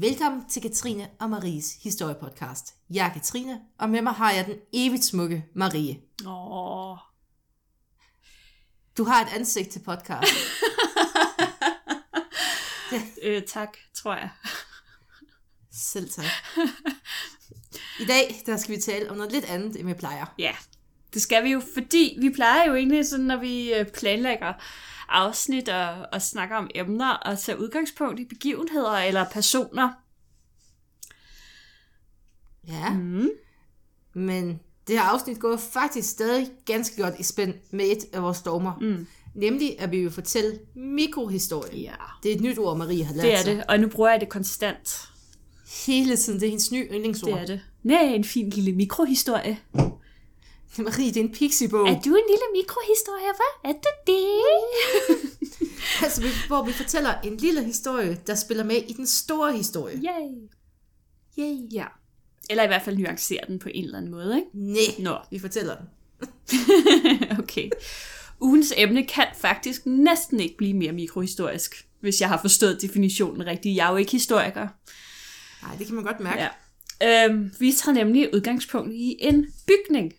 Velkommen til Katrine og Maries historiepodcast. Jeg er Katrine, og med mig har jeg den evigt smukke Marie. Åh. Du har et ansigt til podcast. Øh, tak, tror jeg. Selv tak. I dag der skal vi tale om noget lidt andet, end vi plejer. Ja, det skal vi jo, fordi vi plejer jo egentlig sådan, når vi øh, planlægger afsnit og, og snakker om emner og tage udgangspunkt i begivenheder eller personer. Ja, Mm. men det her afsnit går faktisk stadig ganske godt i spænd med et af vores dogmer. Mm. Nemlig, at vi vil fortælle mikrohistorie. Ja, Det er et nyt ord, Marie har lært det er sig. det, og nu bruger jeg det konstant. Hele tiden. Det er hendes nye yndlingsord. Det er det. Nej, en fin lille mikrohistorie. Marie, det er en pixiebog. Er du en lille mikrohistorie, hvad? Er du det? Altså, hvor vi fortæller en lille historie, der spiller med i den store historie. Yay. Yay. Ja. Eller i hvert fald nuancere den på en eller anden måde, ikke? Nej, Nå, vi fortæller den. okay. Ugens emne kan faktisk næsten ikke blive mere mikrohistorisk, hvis jeg har forstået definitionen rigtigt. Jeg er jo ikke historiker. Nej, det kan man godt mærke. Ja. Øhm, vi tager nemlig udgangspunkt i en bygning.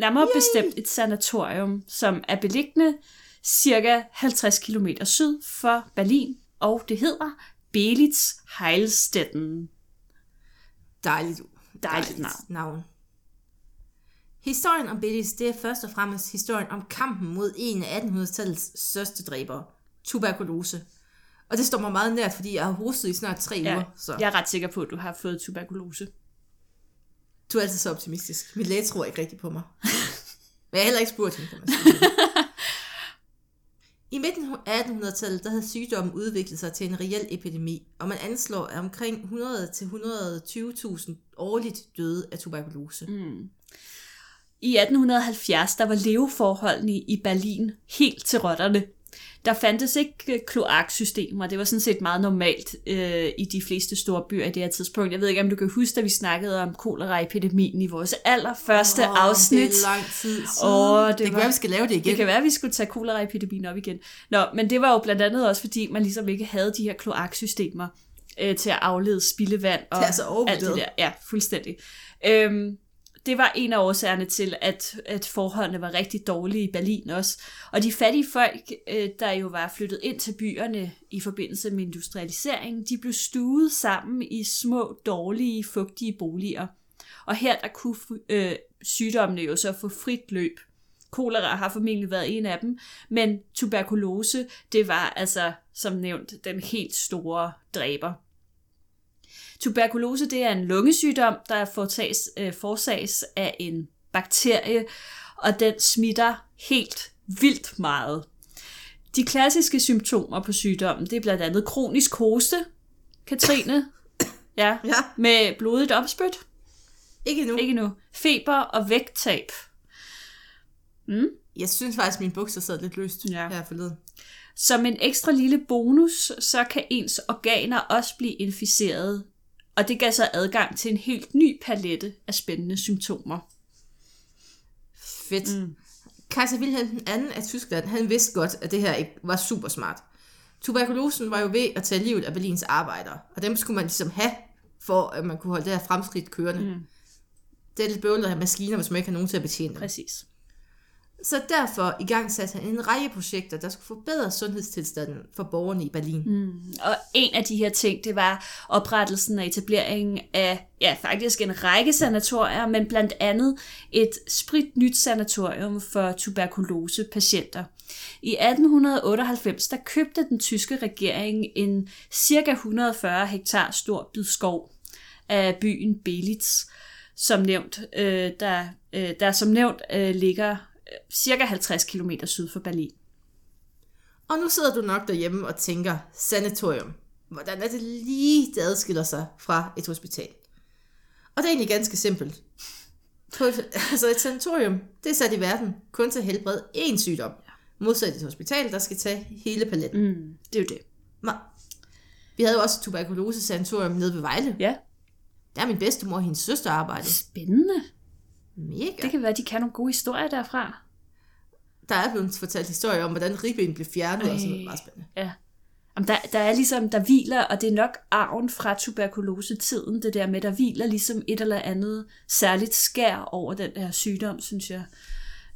Nærmere Yay! bestemt et sanatorium, som er beliggende cirka 50 km syd for Berlin, og det hedder Belitz Heilstätten. Dejligt, Dejligt navn. navn. Historien om Billis, det er først og fremmest historien om kampen mod en af 1800-tallets største dræbere, tuberkulose. Og det står mig meget nært, fordi jeg har hostet i snart tre Ja, uger, så jeg er ret sikker på, at du har fået tuberkulose. Du er altid så optimistisk. Min læge tror ikke rigtigt på mig. Men jeg har heller ikke spurgt hende, kan man sige. I midten af 1800-tallet, der havde sygdommen udviklet sig til en reel epidemi, og man anslår, at omkring 100-120.000 årligt døde af tuberkulose. Mm. I 1870, der var leveforholdene i Berlin helt til rotterne. Der fandtes ikke øh, kloaksystemer. Det var sådan set meget normalt øh, i de fleste store byer i det her tidspunkt. Jeg ved ikke, om du kan huske, da vi snakkede om koleraepidemien i vores allerførste Åh, afsnit. Det er lang tid siden. Åh, det det, det var- kan være, vi skal lave det igen. Det kan være, at vi skulle tage koleraepidemien op igen. Nå, men det var jo blandt andet også, fordi man ligesom ikke havde de her kloaksystemer øh, til at aflede spildevand og Det er altså alt det der. Ja, fuldstændig. Øhm, det var en af årsagerne til, at, at forholdene var rigtig dårlige i Berlin også. Og de fattige folk, øh, der jo var flyttet ind til byerne i forbindelse med industrialiseringen, de blev stuet sammen i små, dårlige, fugtige boliger. Og her der kunne øh, sygdommene jo så få frit løb. Kolera har formentlig været en af dem, men tuberkulose, det var altså, som nævnt, den helt store dræber. Tuberkulose det er en lungesygdom, der foretages, øh, forsages af en bakterie, og den smitter helt vildt meget. De klassiske symptomer på sygdommen, det er blandt andet kronisk hoste, Katrine, ja, Ja, med blodigt opspyt, ikke nu. ikke nu, feber og vægttab. Mm? Jeg synes faktisk, at mine bukser sad lidt løst Ja. her forleden. Som en ekstra lille bonus, så kan ens organer også blive inficeret, og det gav så adgang til en helt ny palette af spændende symptomer. Fedt. Mm. Kaiser Wilhelm anden af Tyskland, han vidste godt, at det her ikke var super smart. Tuberkulosen var jo ved at tage livet af Berlins arbejdere, og dem skulle man ligesom have, for at man kunne holde det her fremskridt kørende. Mm. Det er lidt bøvlet at have maskiner, hvis man ikke har nogen til at betjene dem. Præcis. Så derfor i gang satte han en række projekter, der skulle forbedre sundhedstilstanden for borgerne i Berlin. Mm. Og en af de her ting, det var oprettelsen og etableringen af, ja, faktisk en række sanatorier, men blandt andet et spritnyt sanatorium for tuberkulosepatienter. I 1898, der købte den tyske regering en cirka 140 hektar stor bid skov af byen Belitz, som nævnt, øh, der, øh, der som nævnt øh, ligger cirka 50 km syd for Berlin. Og nu sidder du nok derhjemme og tænker, sanatorium. Hvordan er det lige, det adskiller sig fra et hospital? Og det er egentlig ganske simpelt. På altså et sanatorium, det er sat i verden kun til at helbrede én sygdom. Modsat et hospital, der skal tage hele paletten. Mm. Det er jo det. Vi havde jo også et tuberkulose-sanatorium nede ved Vejle. Ja. Der er min bedstemor og hendes søster arbejde. Spændende. Mega. Det kan være, at de kan nogle gode historier derfra. Der er blevet fortalt historier om, hvordan ribben blev fjernet, og sådan noget Ej. meget spændende. Ja. Jamen, der, der er ligesom, der hviler, og det er nok arven fra tuberkulosetiden, det der med, der hviler ligesom et eller andet særligt skær over den der sygdom, synes jeg.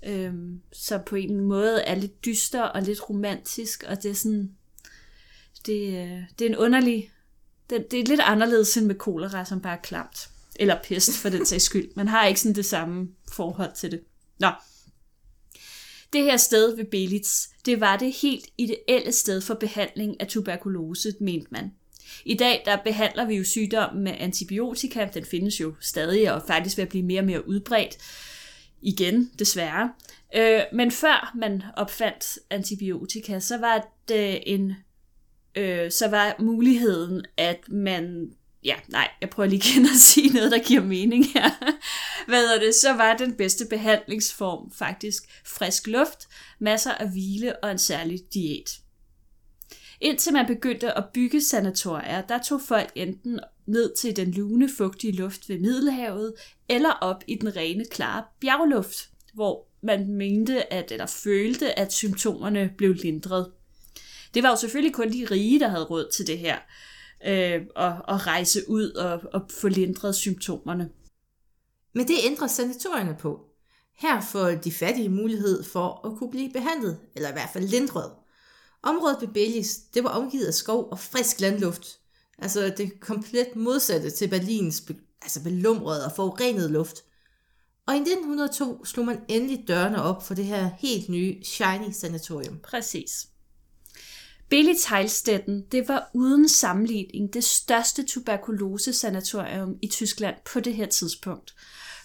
Øhm, så på en måde er lidt dyster og lidt romantisk, og det er sådan, det, øh, det er en underlig, det, det er lidt anderledes end med kolera, som bare er klamt. Eller pest, for den sags skyld. Man har ikke sådan det samme forhold til det. Nå, det her sted ved Belitz, det var det helt ideelle sted for behandling af tuberkulose, mente man. I dag der behandler vi jo sygdommen med antibiotika, den findes jo stadig og faktisk ved at blive mere og mere udbredt. Igen, desværre. Øh, men før man opfandt antibiotika, så var det en øh, så var muligheden, at man ja, nej, jeg prøver lige igen at sige noget, der giver mening her. Hvad er det? Så var den bedste behandlingsform faktisk frisk luft, masser af hvile og en særlig diæt. Indtil man begyndte at bygge sanatorier, der tog folk enten ned til den lune, fugtige luft ved Middelhavet, eller op i den rene, klare bjergluft, hvor man mente, at, eller følte, at symptomerne blev lindret. Det var jo selvfølgelig kun de rige, der havde råd til det her øh, og, og rejse ud og, og få lindret symptomerne. Men det ændrer sanatorierne på. Her får de fattige mulighed for at kunne blive behandlet, eller i hvert fald lindret. Området ved Bellis, det var omgivet af skov og frisk landluft. Altså det komplet modsatte til Berlins altså belumrede og forurenede luft. Og i 1902 slog man endelig dørene op for det her helt nye shiny sanatorium. Præcis. Billy Heilstetten, det var uden sammenligning det største tuberkulosesanatorium i Tyskland på det her tidspunkt.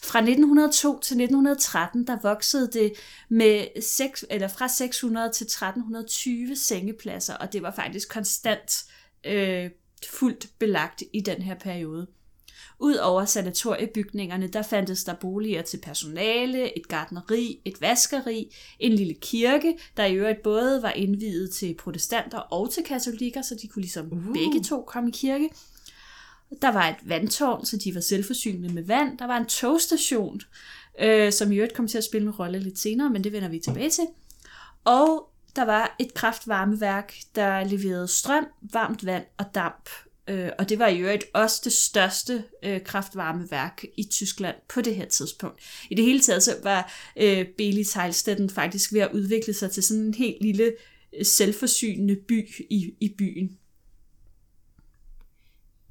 Fra 1902 til 1913, der voksede det med 6, eller fra 600 til 1320 sengepladser, og det var faktisk konstant øh, fuldt belagt i den her periode. Udover sanatoriebygningerne, der fandtes der boliger til personale, et gardneri, et vaskeri, en lille kirke, der i øvrigt både var indvidet til protestanter og til katolikker, så de kunne ligesom uh. begge to komme i kirke. Der var et vandtårn, så de var selvforsynende med vand. Der var en togstation, øh, som i øvrigt kom til at spille en rolle lidt senere, men det vender vi tilbage til. Og der var et kraftvarmeværk, der leverede strøm, varmt vand og damp Øh, og det var i øvrigt også det største øh, kraftvarmeværk i Tyskland på det her tidspunkt. I det hele taget så var øh, Beli Teilstetten faktisk ved at udvikle sig til sådan en helt lille øh, selvforsynende by i, i byen.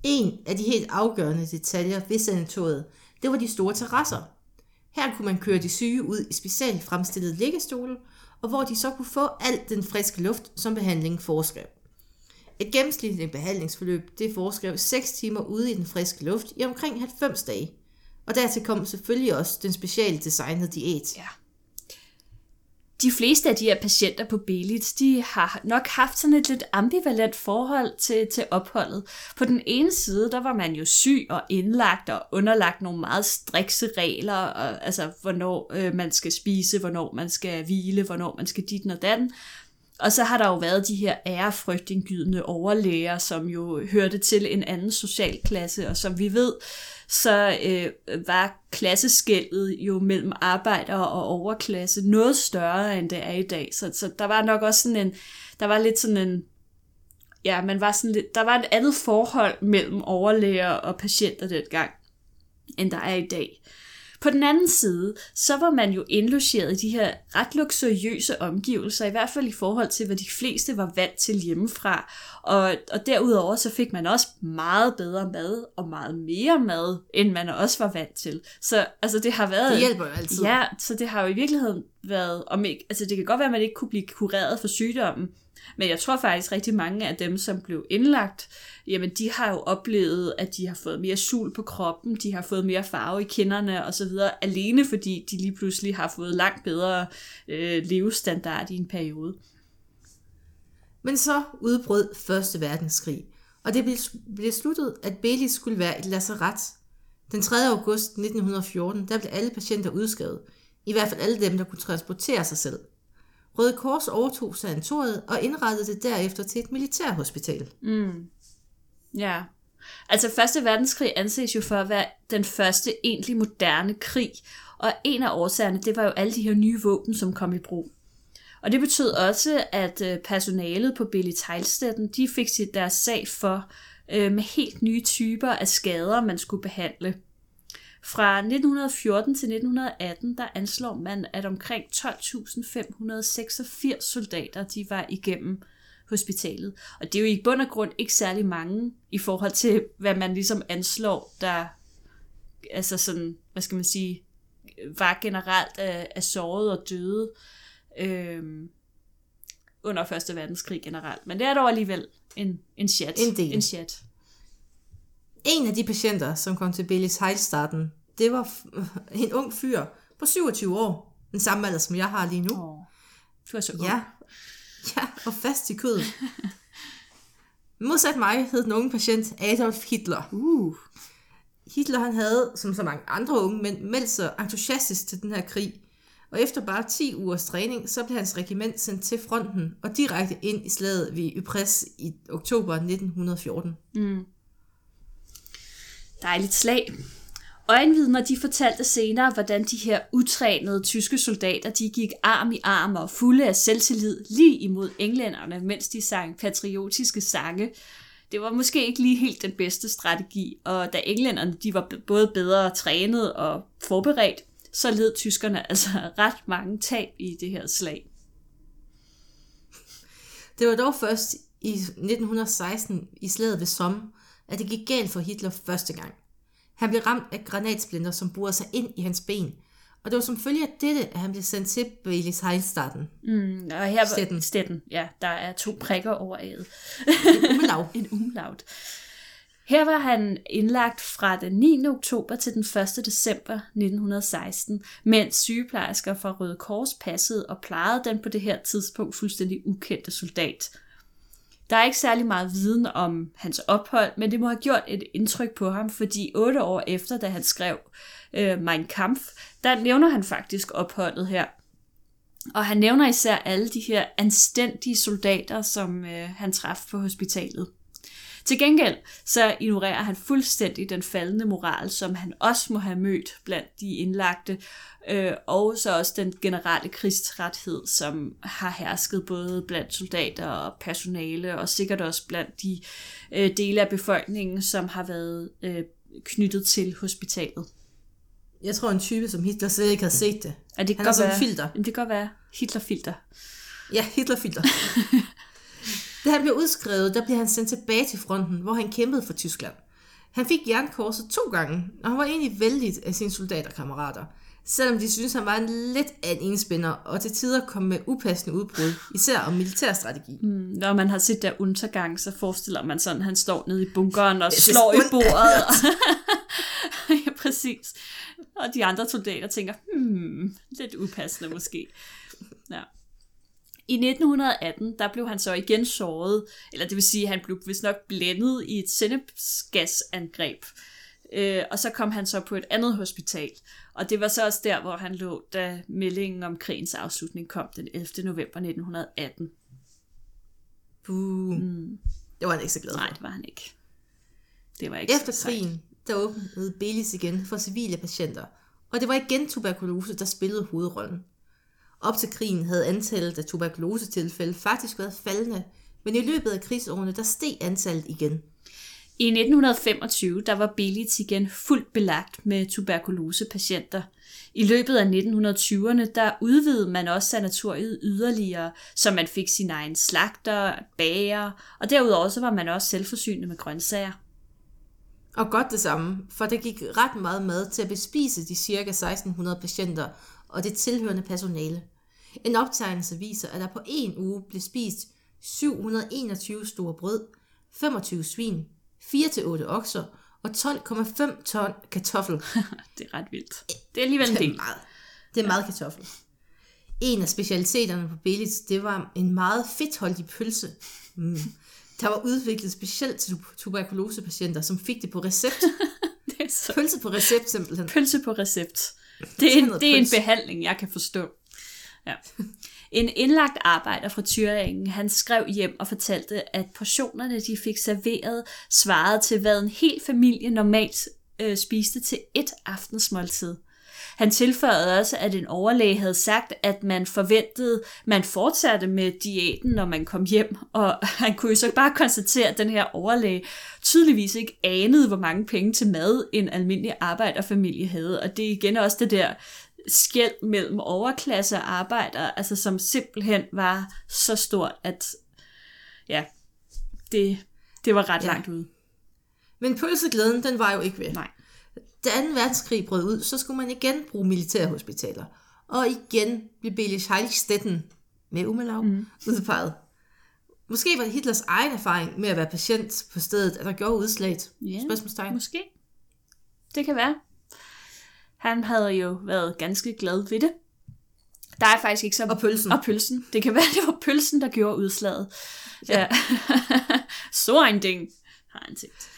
En af de helt afgørende detaljer ved sanatoriet, det var de store terrasser. Her kunne man køre de syge ud i specielt fremstillede liggestole, og hvor de så kunne få alt den friske luft, som behandlingen foreskrev. Et gennemsnitligt behandlingsforløb det foreskrev 6 timer ude i den friske luft i omkring 90 dage. Og dertil kom selvfølgelig også den specielt designede diæt. Ja. De fleste af de her patienter på Belitz, de har nok haft sådan et lidt ambivalent forhold til, til opholdet. På den ene side, der var man jo syg og indlagt og underlagt nogle meget strikse regler, og, altså hvornår øh, man skal spise, hvornår man skal hvile, hvornår man skal dit og datten. Og så har der jo været de her ærefrygtindgydende overlæger, som jo hørte til en anden social klasse, og som vi ved, så øh, var klasseskældet jo mellem arbejdere og overklasse noget større, end det er i dag. Så, så der var nok også sådan en, der var lidt sådan en, ja, man var sådan lidt, der var et andet forhold mellem overlæger og patienter dengang, end der er i dag. På den anden side, så var man jo indlogeret i de her ret luksuriøse omgivelser, i hvert fald i forhold til, hvad de fleste var vant til hjemmefra. Og, og derudover så fik man også meget bedre mad, og meget mere mad, end man også var vant til. Så altså, det har været... Det hjælper jo altid. Ja, så det har jo i virkeligheden været... Om ikke, altså, det kan godt være, at man ikke kunne blive kureret for sygdommen, men jeg tror faktisk rigtig mange af dem, som blev indlagt, jamen de har jo oplevet, at de har fået mere sul på kroppen, de har fået mere farve i kinderne osv., alene fordi de lige pludselig har fået langt bedre øh, levestandard i en periode. Men så udbrød Første Verdenskrig, og det blev besluttet, at Belis skulle være et lazaret. Den 3. august 1914, der blev alle patienter udskrevet, i hvert fald alle dem, der kunne transportere sig selv. Røde Kors overtog sanatoriet og indrettede det derefter til et militærhospital. Mm. Ja. Altså Første Verdenskrig anses jo for at være den første egentlig moderne krig, og en af årsagerne, det var jo alle de her nye våben, som kom i brug. Og det betød også, at øh, personalet på Billy Teilstetten, de fik sit deres sag for øh, med helt nye typer af skader, man skulle behandle. Fra 1914 til 1918, der anslår man, at omkring 12.586 soldater, de var igennem hospitalet. Og det er jo i bund og grund ikke særlig mange i forhold til, hvad man ligesom anslår, der altså sådan, hvad skal man sige, var generelt af, af såret og døde øhm, under Første Verdenskrig generelt. Men det er dog alligevel en, en chat. En del. En chat. En af de patienter, som kom til Billis Heilstaden, det var en ung fyr på 27 år. Den samme alder, som jeg har lige nu. Åh, du er så ung. Ja, ja og fast i kødet. Modsat mig hed den unge patient Adolf Hitler. Uh. Hitler han havde, som så mange andre unge mænd, meldt sig entusiastisk til den her krig. Og efter bare 10 ugers træning, så blev hans regiment sendt til fronten og direkte ind i slaget ved Ypres i oktober 1914. Dejligt slag. Øjenvidner de fortalte senere, hvordan de her utrænede tyske soldater de gik arm i arm og fulde af selvtillid lige imod englænderne, mens de sang patriotiske sange. Det var måske ikke lige helt den bedste strategi, og da englænderne de var både bedre trænet og forberedt, så led tyskerne altså ret mange tab i det her slag. Det var dog først i 1916 i slaget ved Somme, at det gik galt for Hitler første gang. Han blev ramt af granatsplinter, som borede sig ind i hans ben, og det var som følge af dette, at han blev sendt til Belis Heilstaden. Mm, og her var Stetten. Stetten, ja, der er to prikker over A'et. Umlaut. en umlaut. Her var han indlagt fra den 9. oktober til den 1. december 1916, mens sygeplejersker fra Røde Kors passede og plejede den på det her tidspunkt fuldstændig ukendte soldat. Der er ikke særlig meget viden om hans ophold, men det må have gjort et indtryk på ham, fordi otte år efter, da han skrev øh, Mein Kampf, der nævner han faktisk opholdet her. Og han nævner især alle de her anstændige soldater, som øh, han traf på hospitalet. Til gengæld så ignorerer han fuldstændig den faldende moral, som han også må have mødt blandt de indlagte, øh, og så også den generelle krigstræthed, som har hersket både blandt soldater og personale, og sikkert også blandt de øh, dele af befolkningen, som har været øh, knyttet til hospitalet. Jeg tror, en type som Hitler slet ikke havde set det. Er det Han kan er sådan være, en filter. Jamen, det kan godt være Hitlerfilter. Ja, Hitlerfilter. da han blev udskrevet, der blev han sendt tilbage til fronten, hvor han kæmpede for Tyskland. Han fik jernkorset to gange, og han var egentlig vældig af sine soldaterkammerater. Selvom de synes han var en lidt af en enspænder, og til tider kom med upassende udbrud, især om militærstrategi. Mm, Når man har set der undergang, så forestiller man sådan, at han står nede i bunkeren og slår i bordet. ja, præcis. Og de andre soldater tænker, hmm, lidt upassende måske. Ja. I 1918, der blev han så igen såret, eller det vil sige, at han blev vist nok blændet i et sennepsgasangreb. Øh, og så kom han så på et andet hospital. Og det var så også der, hvor han lå, da meldingen om krigens afslutning kom den 11. november 1918. Buh. Mm. Det var han ikke så glad for. Nej, det var han ikke. Det var ikke Efter så krigen, der åbnede Belis igen for civile patienter, og det var igen tuberkulose, der spillede hovedrollen. Op til krigen havde antallet af tuberkulosetilfælde faktisk været faldende, men i løbet af krigsårene, der steg antallet igen. I 1925 der var Belitz igen fuldt belagt med tuberkulosepatienter. I løbet af 1920'erne der udvidede man også sanatoriet yderligere, så man fik sin egen slagter, bager, og derudover så var man også selvforsynende med grøntsager. Og godt det samme, for der gik ret meget mad til at bespise de ca. 1600 patienter og det tilhørende personale. En optegnelse viser, at der på en uge blev spist 721 store brød, 25 svin, 4-8 okser og 12,5 ton kartoffel. Det er ret vildt. Det er alligevel en Det er del. meget, det er meget kartoffel. En af specialiteterne på Belitz, det var en meget fedtholdig pølse. Mm. Der var udviklet specielt til tuberkulosepatienter, som fik det på recept. Det er så Pølse på recept simpelthen. pølse på recept. Det er, en, det er en behandling, jeg kan forstå. Ja. En indlagt arbejder fra Thüringen, han skrev hjem og fortalte, at portionerne, de fik serveret, svarede til, hvad en hel familie normalt øh, spiste til et aftensmåltid. Han tilføjede også, at en overlæge havde sagt, at man forventede, man fortsatte med diæten, når man kom hjem, og han kunne jo så bare konstatere, at den her overlæge tydeligvis ikke anede, hvor mange penge til mad en almindelig arbejderfamilie havde, og det er igen også det der skæld mellem overklasse og arbejder, altså som simpelthen var så stort, at ja, det, det var ret ja. langt ude. Men pølseglæden, den var jo ikke ved. Nej. Da 2. verdenskrig brød ud, så skulle man igen bruge militærhospitaler. Og igen blev Belich Heilichstetten med Umelaug mm. udpeget. Måske var det Hitlers egen erfaring med at være patient på stedet, at der gjorde udslaget. Ja. Spørgsmålstegn. Måske. Det kan være. Han havde jo været ganske glad ved det. Der er faktisk ikke så... Og pølsen. Og pølsen. Det kan være, det var pølsen, der gjorde udslaget. Ja. så en ding, har han tænkt.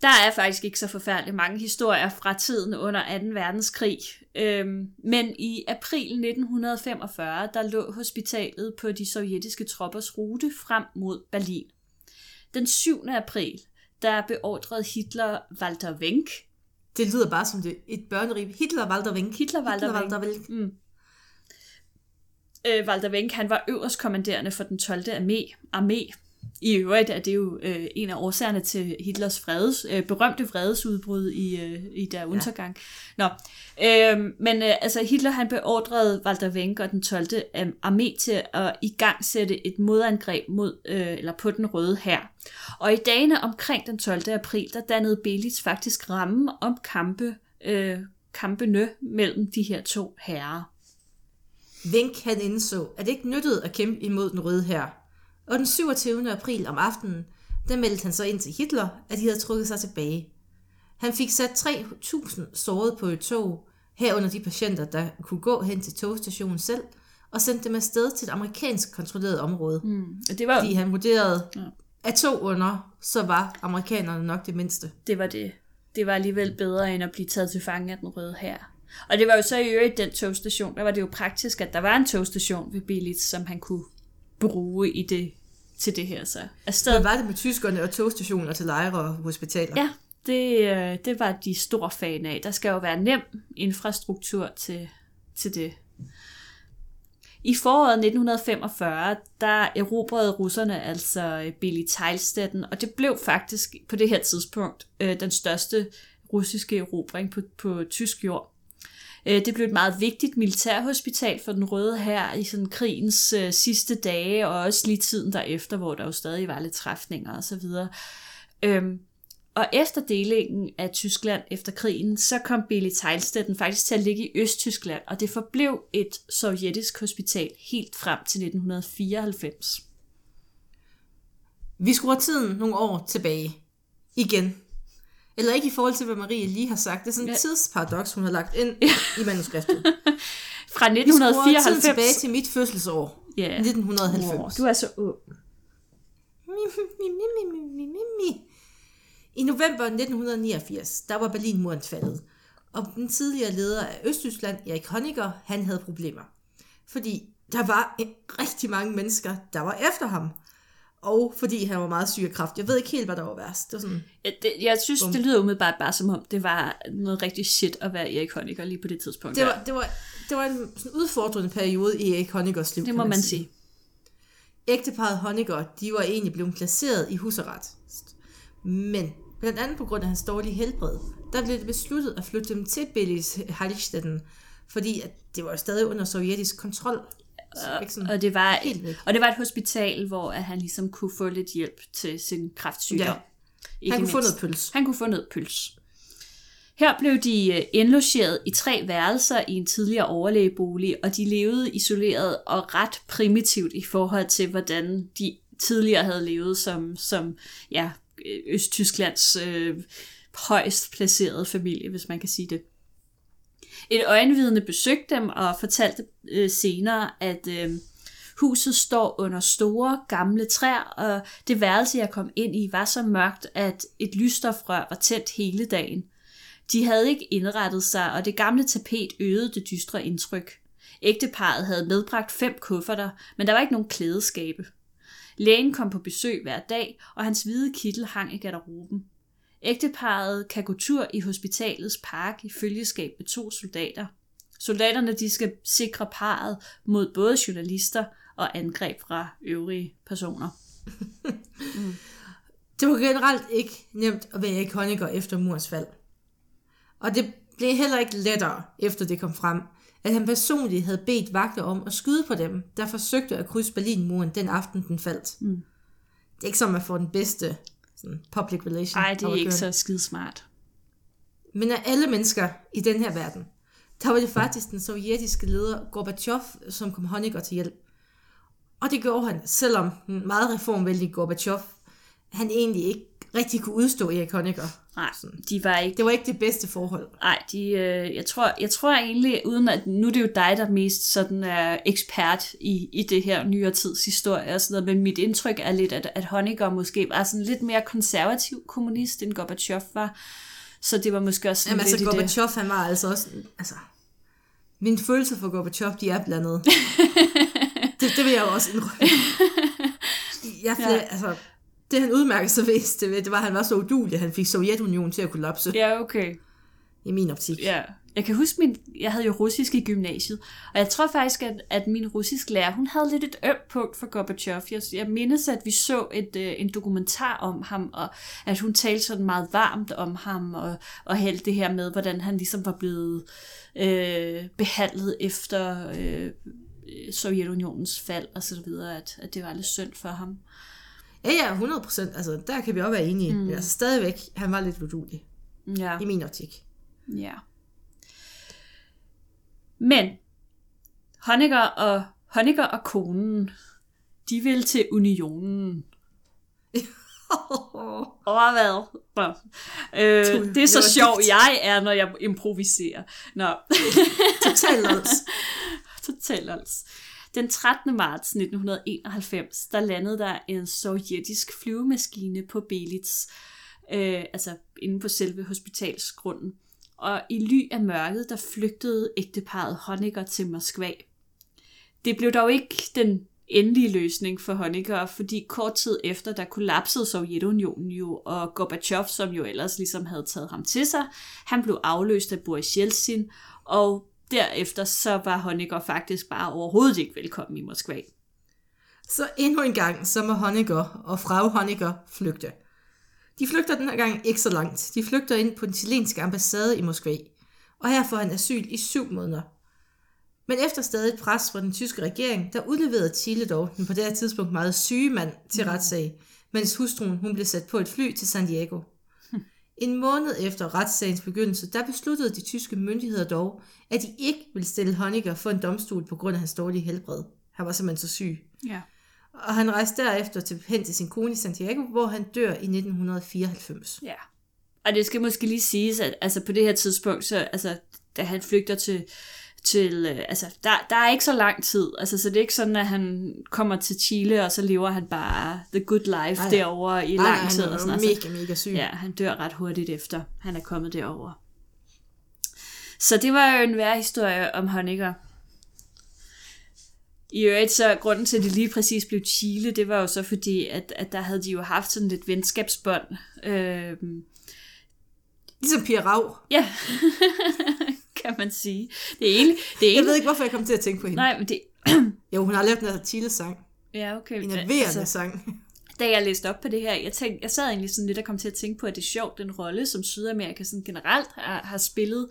Der er faktisk ikke så forfærdeligt mange historier fra tiden under 2. verdenskrig. Øhm, men i april 1945, der lå hospitalet på de sovjetiske troppers rute frem mod Berlin. Den 7. april, der beordrede Hitler Walter Wenck, Det lyder bare som det et børnerib. Hitler Walter Wenck. Hitler Walter Wenck. Walter Wenck. Mm. Øh, Walter Wenck, han var øverstkommanderende for den 12. armé. armé. I øvrigt er det jo øh, en af årsagerne til Hitlers fredes, øh, berømte vredesudbrud i, øh, i der undergang. Nå, øh, men øh, altså Hitler han beordrede Walter Wenck og den 12. armé til at igangsætte et modangreb mod øh, eller på den røde hær. Og i dagene omkring den 12. april, der dannede Belitz faktisk rammen om kampe, øh, kampene mellem de her to herrer. Wenck han indså, at det ikke nyttede at kæmpe imod den røde her. Og den 27. april om aftenen, der meldte han så ind til Hitler, at de havde trukket sig tilbage. Han fik sat 3.000 såret på et tog, herunder de patienter, der kunne gå hen til togstationen selv, og sendte dem afsted til et amerikansk kontrolleret område. Mm. Det var, Fordi han vurderede, at to under, så var amerikanerne nok det mindste. det var det. Det var alligevel bedre, end at blive taget til fange af den røde her. Og det var jo så i øvrigt den togstation, der var det jo praktisk, at der var en togstation ved Billit, som han kunne bruge i det, til det her så. Afsted. Hvad var det med tyskerne og togstationer til lejre og hospitaler? Ja, det, øh, det var de store fan af. Der skal jo være nem infrastruktur til, til det. I foråret 1945, der erobrede russerne altså Billy Teilstetten, og det blev faktisk på det her tidspunkt øh, den største russiske erobring på, på tysk jord. Øh, Det blev et meget vigtigt militærhospital for den røde her i sådan krigens øh, sidste dage, og også lige tiden derefter, hvor der jo stadig var lidt træfninger og så videre. Øhm, og efter delingen af Tyskland efter krigen, så kom Billy Teilstetten faktisk til at ligge i Østtyskland, og det forblev et sovjetisk hospital helt frem til 1994. Vi skruer tiden nogle år tilbage. Igen. Eller ikke i forhold til, hvad Marie lige har sagt. Det er sådan en Ja. tidsparadoks, hun har lagt ind i manuskriftet. Fra Vi skruer tiden 1994... tilbage til mit fødselsår. Ja. 1990. Wow, du er så ung. I november 1989, der var Berlinmuren faldet, og den tidligere leder af Østtyskland, Erik Honecker, han havde problemer. Fordi der var en- rigtig mange mennesker, der var efter ham. Og fordi han var meget syg af kræft. Jeg ved ikke helt, hvad der var værst. Det var sådan, Ja, det, jeg synes, det lyder umiddelbart bare som om, det var noget rigtig shit at være Erik Honecker lige på det tidspunkt. det, var, det, var, det var en sådan udfordrende periode i Erik Honeckers liv. det må man sige. Ægteparet Honecker, de var egentlig blevet placeret i husarret. Men blandt andet på grund af hans dårlige helbred, der blev det besluttet at flytte dem til Billis Heilichstetten, fordi at det var stadig under sovjetisk kontrol. Ikke sådan, Og det, var, og det var et hospital, hvor at han ligesom kunne få lidt hjælp til sin kræftsygdom. Ja. Ikke han kunne få mindst. noget pøls. Han kunne få noget pøls. Her blev de øh, indlogeret i tre værelser i en tidligere overlægebolig, og de levede isoleret og ret primitivt i forhold til, hvordan de tidligere havde levet som, som ja, Østtysklands øh, højst placerede familie, hvis man kan sige det. Et øjenvidne besøgte dem og fortalte øh, senere, at øh, huset står under store gamle træer, og det værelse, jeg kom ind i, var så mørkt, at et lysstofrør var tændt hele dagen. De havde ikke indrettet sig, og det gamle tapet øgede det dystre indtryk. Ægteparet havde medbragt fem kufferter, men der var ikke nogen klædeskabe. Lægen kom på besøg hver dag, og hans hvide kittel hang i garderoben. Ægteparet kan gå tur i hospitalets park i følgeskab med to soldater. Soldaterne de skal sikre parret mod både journalister og angreb fra øvrige personer. Det var generelt ikke nemt at være ikoniker efter murens fald. Og det blev heller ikke lettere, efter det kom frem, at han personligt havde bedt vagter om at skyde på dem, der forsøgte at krydse Berlinmuren den aften, den faldt. Mm. Det er ikke som at få den bedste sådan, public relation. Nej, det er ikke så skidesmart. Men af alle mennesker i den her verden, der var det faktisk den sovjetiske leder Gorbachev, som kom Honecker til hjælp. Og det gjorde han, selvom den meget reformvældige Gorbachev, han egentlig ikke rigtig kunne udstå Erik Honecker. Nej, de var ikke Det var ikke det bedste forhold. Nej, de, øh, jeg, tror, jeg tror egentlig, uden at nu er det jo dig, der mest sådan er ekspert i, i det her nyere tids historie og sådan noget, men mit indtryk er lidt, at, at Honecker måske var sådan lidt mere konservativ kommunist, end Gorbachev var. Så det var måske også sådan Jamen altså, lidt det. Gorbachev, han var altså også... Altså, mine følelser for Gorbachev, de er blandet. det, det vil jeg jo også indrømme. Jeg. Ja. altså, det han udmærkede sig ved, det, ved, det var, at han var så udulig, at han fik Sovjetunionen til at kollapse, ja. Ja, okay. i min optik. Ja. Jeg kan huske, min, jeg havde jo russisk i gymnasiet, og jeg tror faktisk, at, at min russisk lærer, hun havde lidt et ømt punkt for Gorbachev. Jeg, jeg mindes, at vi så et, øh, en dokumentar om ham, og at hun talte sådan meget varmt om ham, og, og hældte det her med, hvordan han ligesom var blevet øh, behandlet efter øh, Sovjetunionens fald, og så videre, at, at det var lidt synd for ham. Ja, ja, 100 procent. Altså, der kan vi også være enige. Mm. Men altså, stadigvæk, han var lidt udulig, Ja. i min optik. Ja. Men Honecker og, Honecker og konen, de vil til unionen. Hvad? Nå. Øh, det er så det var sjov, dybt. jeg er, når jeg improviserer. Nå, Totalt lols. totalt altså. Den 13. marts 1991, der landede der en sovjetisk flyvemaskine på Belitz, øh, altså inde på selve hospitalsgrunden. Og i ly af mørket, der flygtede ægteparet Honecker til Moskva. Det blev dog ikke den endelige løsning for Honecker, fordi kort tid efter, der kollapsede Sovjetunionen jo, og Gorbachev, som jo ellers ligesom havde taget ham til sig, han blev afløst af Boris Yeltsin, og derefter så var Honecker faktisk bare overhovedet ikke velkommen i Moskva. Så endnu en gang, så må Honecker og Frau Honecker flygte. De flygter den her gang ikke så langt. De flygter ind på den chilenske ambassade i Moskva. Og her får han asyl i syv måneder. Men efter stadig et pres fra den tyske regering, der udleverede Chile dog den på det her tidspunkt meget syge mand til retssag, mens hustruen hun blev sat på et fly til San Diego. En måned efter retssagens begyndelse, der besluttede de tyske myndigheder dog, at de ikke ville stille Honecker for en domstol på grund af hans dårlige helbred. Han var simpelthen så syg. Ja. Og han rejste derefter til, hen til sin kone i Santiago, hvor han dør i 1994. Ja. Og det skal måske lige siges, at altså på det her tidspunkt, så, altså, da han flygter til, til øh, altså, der, der er ikke så lang tid. Altså, så det er ikke sådan, at han kommer til Chile, og så lever han bare the good life Nej, derovre i Nej, lang nej, tid. han Og er sådan, jo altså, mega, mega syg. Ja, han dør ret hurtigt efter, han er kommet derover. Så det var jo en værre historie om Honecker. I øvrigt så grunden til, at det lige præcis blev Chile, det var jo så fordi, at, at der havde de jo haft sådan lidt venskabsbånd. Øhm, Ligesom Pia Rav. ja, kan man sige. Det er egentlig... Det er Jeg egentlig ved ikke, hvorfor jeg kom til at tænke på hende. nej, men det... Jo, hun har lavet den her Chile-sang. Ja, okay. En nerverende altså, sang. da jeg læste op på det her, jeg, tænkte, jeg sad egentlig sådan lidt og kom til at tænke på, at det er sjovt, den rolle, som Sydamerika sådan generelt har, har spillet,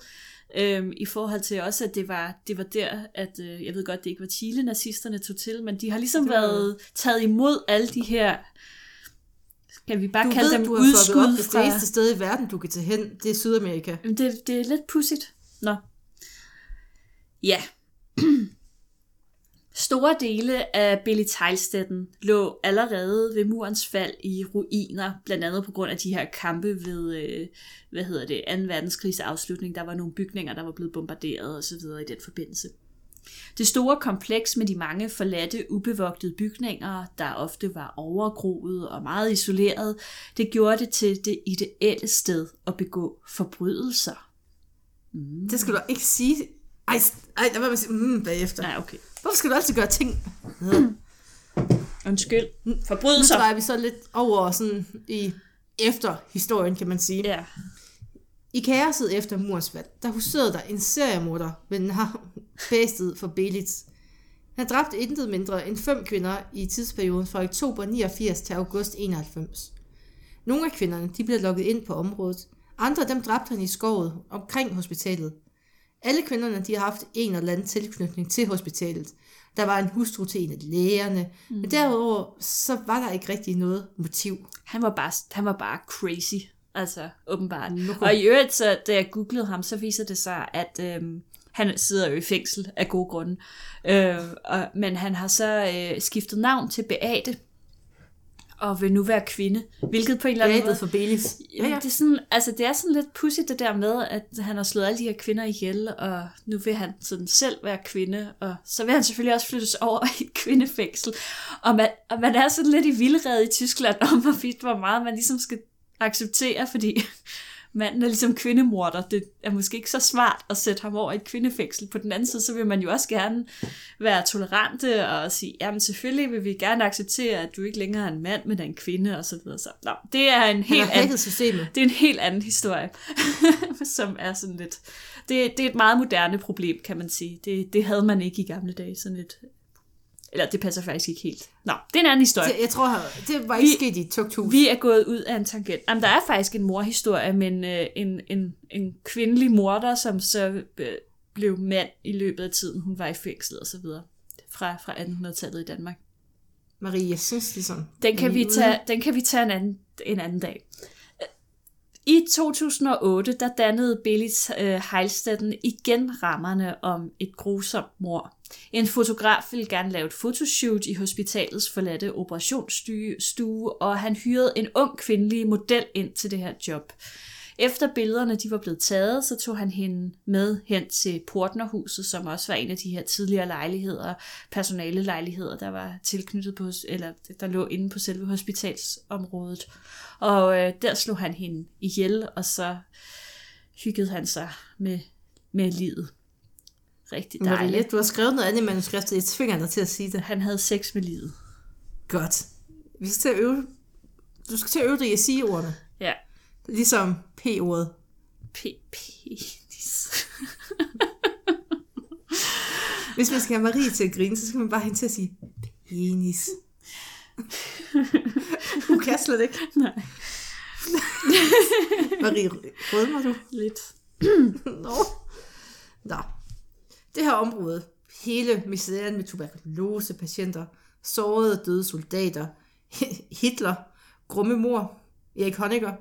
øhm, i forhold til også, at det var, det var der, at øh, jeg ved godt, det ikke var Chile, nazisterne tog til, men de har ligesom var- været taget imod alle de her, kan vi bare Du kalde ved, dem du har op, udskud hvis det fra... eneste sted i verden, du kan tage hen, det er Sydamerika. Det, det er lidt pudsigt. Nå. Ja. Store dele af Billy Teilstetten lå allerede ved murens fald i ruiner, blandt andet på grund af de her kampe ved, øh, hvad hedder det, 2. verdenskrigs afslutning. Der var nogle bygninger, der var blevet bombarderet og så videre i den forbindelse. Det store kompleks med de mange forladte, ubevogtede bygninger, der ofte var overgroet og meget isoleret, det gjorde det til det ideelle sted at begå forbrydelser. Det skal du ikke sige. Ej, ej der var man sige, mm, bagefter. Nej, okay. Hvorfor skal du altid gøre ting? Undskyld. Nu Forbrydelser. drejer vi så lidt over sådan i efter historien, kan man sige. Ja. I kaoset efter murens fald, der huserede der en seriemorder ved navn Bæsted for Belitz. Han dræbte intet mindre end fem kvinder i tidsperioden fra oktober 89 til august 91. Nogle af kvinderne de blev lukket ind på området. Andre dem dræbte han i skovet omkring hospitalet. Alle kvinderne de har haft en eller anden tilknytning til hospitalet. Der var en hustru til en af lægerne, mm. men derudover så var der ikke rigtig noget motiv. Han var bare, han var bare crazy. Altså, åbenbart. Nå. Og i øvrigt, så, da jeg googlede ham, så viser det sig, at øhm, han sidder jo i fængsel af gode grunde. Øh, og, men han har så øh, skiftet navn til Beate, og vil nu være kvinde, hvilket på en eller anden måde... for Belitz. Ja, ja. Det, er sådan, altså, det er sådan lidt pudsigt det der med, at han har slået alle de her kvinder ihjel, og nu vil han sådan selv være kvinde, og så vil han selvfølgelig også flyttes over i et kvindefængsel. Og man, og man er sådan lidt i vildred i Tyskland om, hvor meget man ligesom skal acceptere, fordi manden er ligesom kvindemorder. Det er måske ikke så smart at sætte ham over i et kvindefængsel. På den anden side, så vil man jo også gerne være tolerante og sige, jamen selvfølgelig vil vi gerne acceptere, at du ikke længere er en mand, men er en kvinde, og så videre. Så, nå, det er en helt anden systemet. det er en helt anden historie, som er sådan lidt... Det, det er et meget moderne problem, kan man sige. Det, det havde man ikke i gamle dage, sådan et... Eller det passer faktisk ikke helt. Nå, det er en anden historie. Det, jeg tror, det var ikke Vi- sket i tugthus. Vi er gået ud af en tangent. Jamen, der er faktisk en morhistorie, men øh, en, en, en kvindelig morder, som så øh, blev mand i løbet af tiden, hun var i fængsel og så videre. Fra, fra 1800-tallet i Danmark. Marie, jeg synes ligesom... Den kan, vi tage, den kan vi tage en anden, en anden dag. I 2008, der dannede Belis øh, Heilstatten igen rammerne om et grusomt mor. En fotograf ville gerne lave et fotoshoot i hospitalets forladte operationsstue, og han hyrede en ung kvindelig model ind til det her job. Efter billederne de var blevet taget, så tog han hende med hen til Portnerhuset, som også var en af de her tidligere lejligheder, personalelejligheder, der var tilknyttet på, eller der lå inde på selve hospitalsområdet. Og øh, der slog han hende ihjel, og så hyggede han sig med, med livet. Rigtig dejligt. du har skrevet noget andet i manuskriptet. Jeg tvinger dig til at sige det. Han havde sex med livet. Godt. Vi skal til at øve... Du skal til at øve dig i at sige ordene. Ja. Ligesom P-ordet. Penis. Hvis man skal have Marie til at grine, så skal man bare hen til at sige penis. Du kan slet ikke. Nej. Marie, rødmer du? Lidt. Nå. Nå. Det her område, hele misæren med tuberkulosepatienter, sårede og døde soldater, Hitler, grumme mor, Erik Honecker,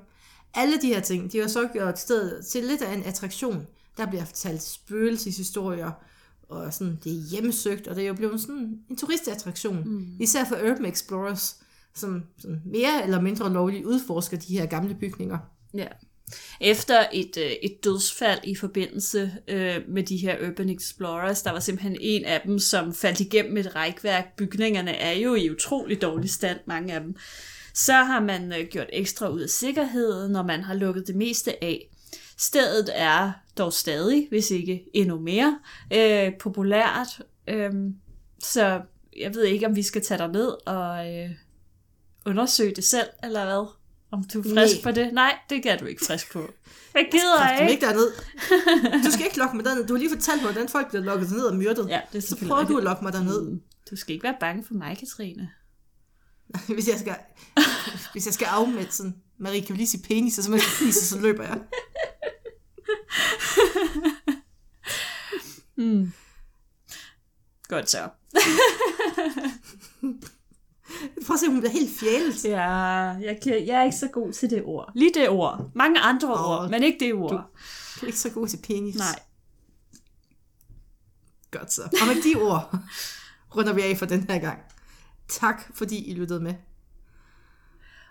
alle de her ting, de har så gjort stedet til lidt af en attraktion. Der bliver fortalt spøgelseshistorier, og sådan, det er hjemmesøgt, og det er jo blevet sådan en turistattraktion. Mm. Især for urban explorers, som sådan mere eller mindre lovligt udforsker de her gamle bygninger. Ja. Efter et, øh, et dødsfald i forbindelse øh, med de her Urban Explorers, der var simpelthen en af dem, som faldt igennem et rækværk. Bygningerne er jo i utrolig dårlig stand, mange af dem. Så har man øh, gjort ekstra ud af sikkerheden, når man har lukket det meste af. Stedet er dog stadig, hvis ikke endnu mere, øh, populært. Øh, så jeg ved ikke, om vi skal tage dig ned og øh, undersøge det selv, eller hvad? Om du er frisk Nej. på det? Nej, det er du ikke frisk på. Jeg gider Kræften ikke. ikke derned. Du skal ikke lokke mig derned. Du har lige fortalt mig, hvordan folk bliver lukket ned og myrdet. Ja, det er Så prøver du at lokke mig derned. Mm, Du skal ikke være bange for mig, Katrine. Hvis jeg skal, hvis jeg skal afmelde sådan, Marie, kan lige sige penis, og så, jeg sige, så løber jeg. Godt så. Prøv at se, hun bliver helt fjælet. Ja, jeg, kan, jeg er ikke så god til det ord. Lige det ord. Mange andre Åh, ord, men ikke det ord. Du er ikke så god til penis. Nej. Godt så. Og med de ord runder vi af for den her gang. Tak, fordi I lyttede med.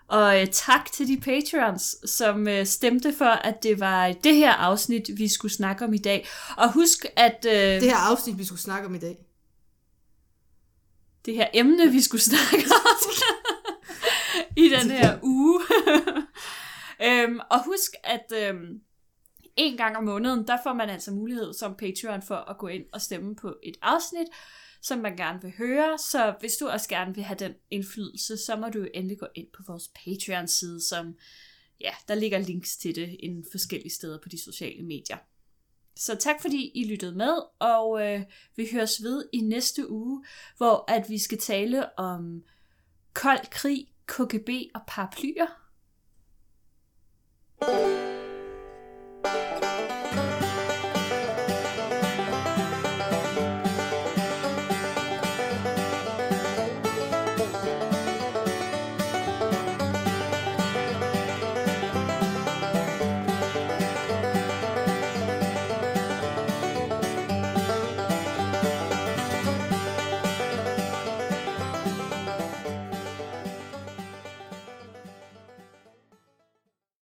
Og øh, tak til de patrons, som øh, stemte for, at det var det her afsnit, vi skulle snakke om i dag. Og husk, at øh, Det her afsnit, vi skulle snakke om i dag. Det her emne, vi skulle snakke om i den her uge. øhm, og husk, at øhm, en gang om måneden, der får man altså mulighed som Patreon for at gå ind og stemme på et afsnit, som man gerne vil høre. Så hvis du også gerne vil have den indflydelse, så må du endelig gå ind på vores Patreon-side, som ja, der ligger links til det en forskellige steder på de sociale medier. Så tak fordi I lyttede med, og øh, vi høres ved i næste uge, hvor at vi skal tale om kold krig, KGB og paraplyer. thank you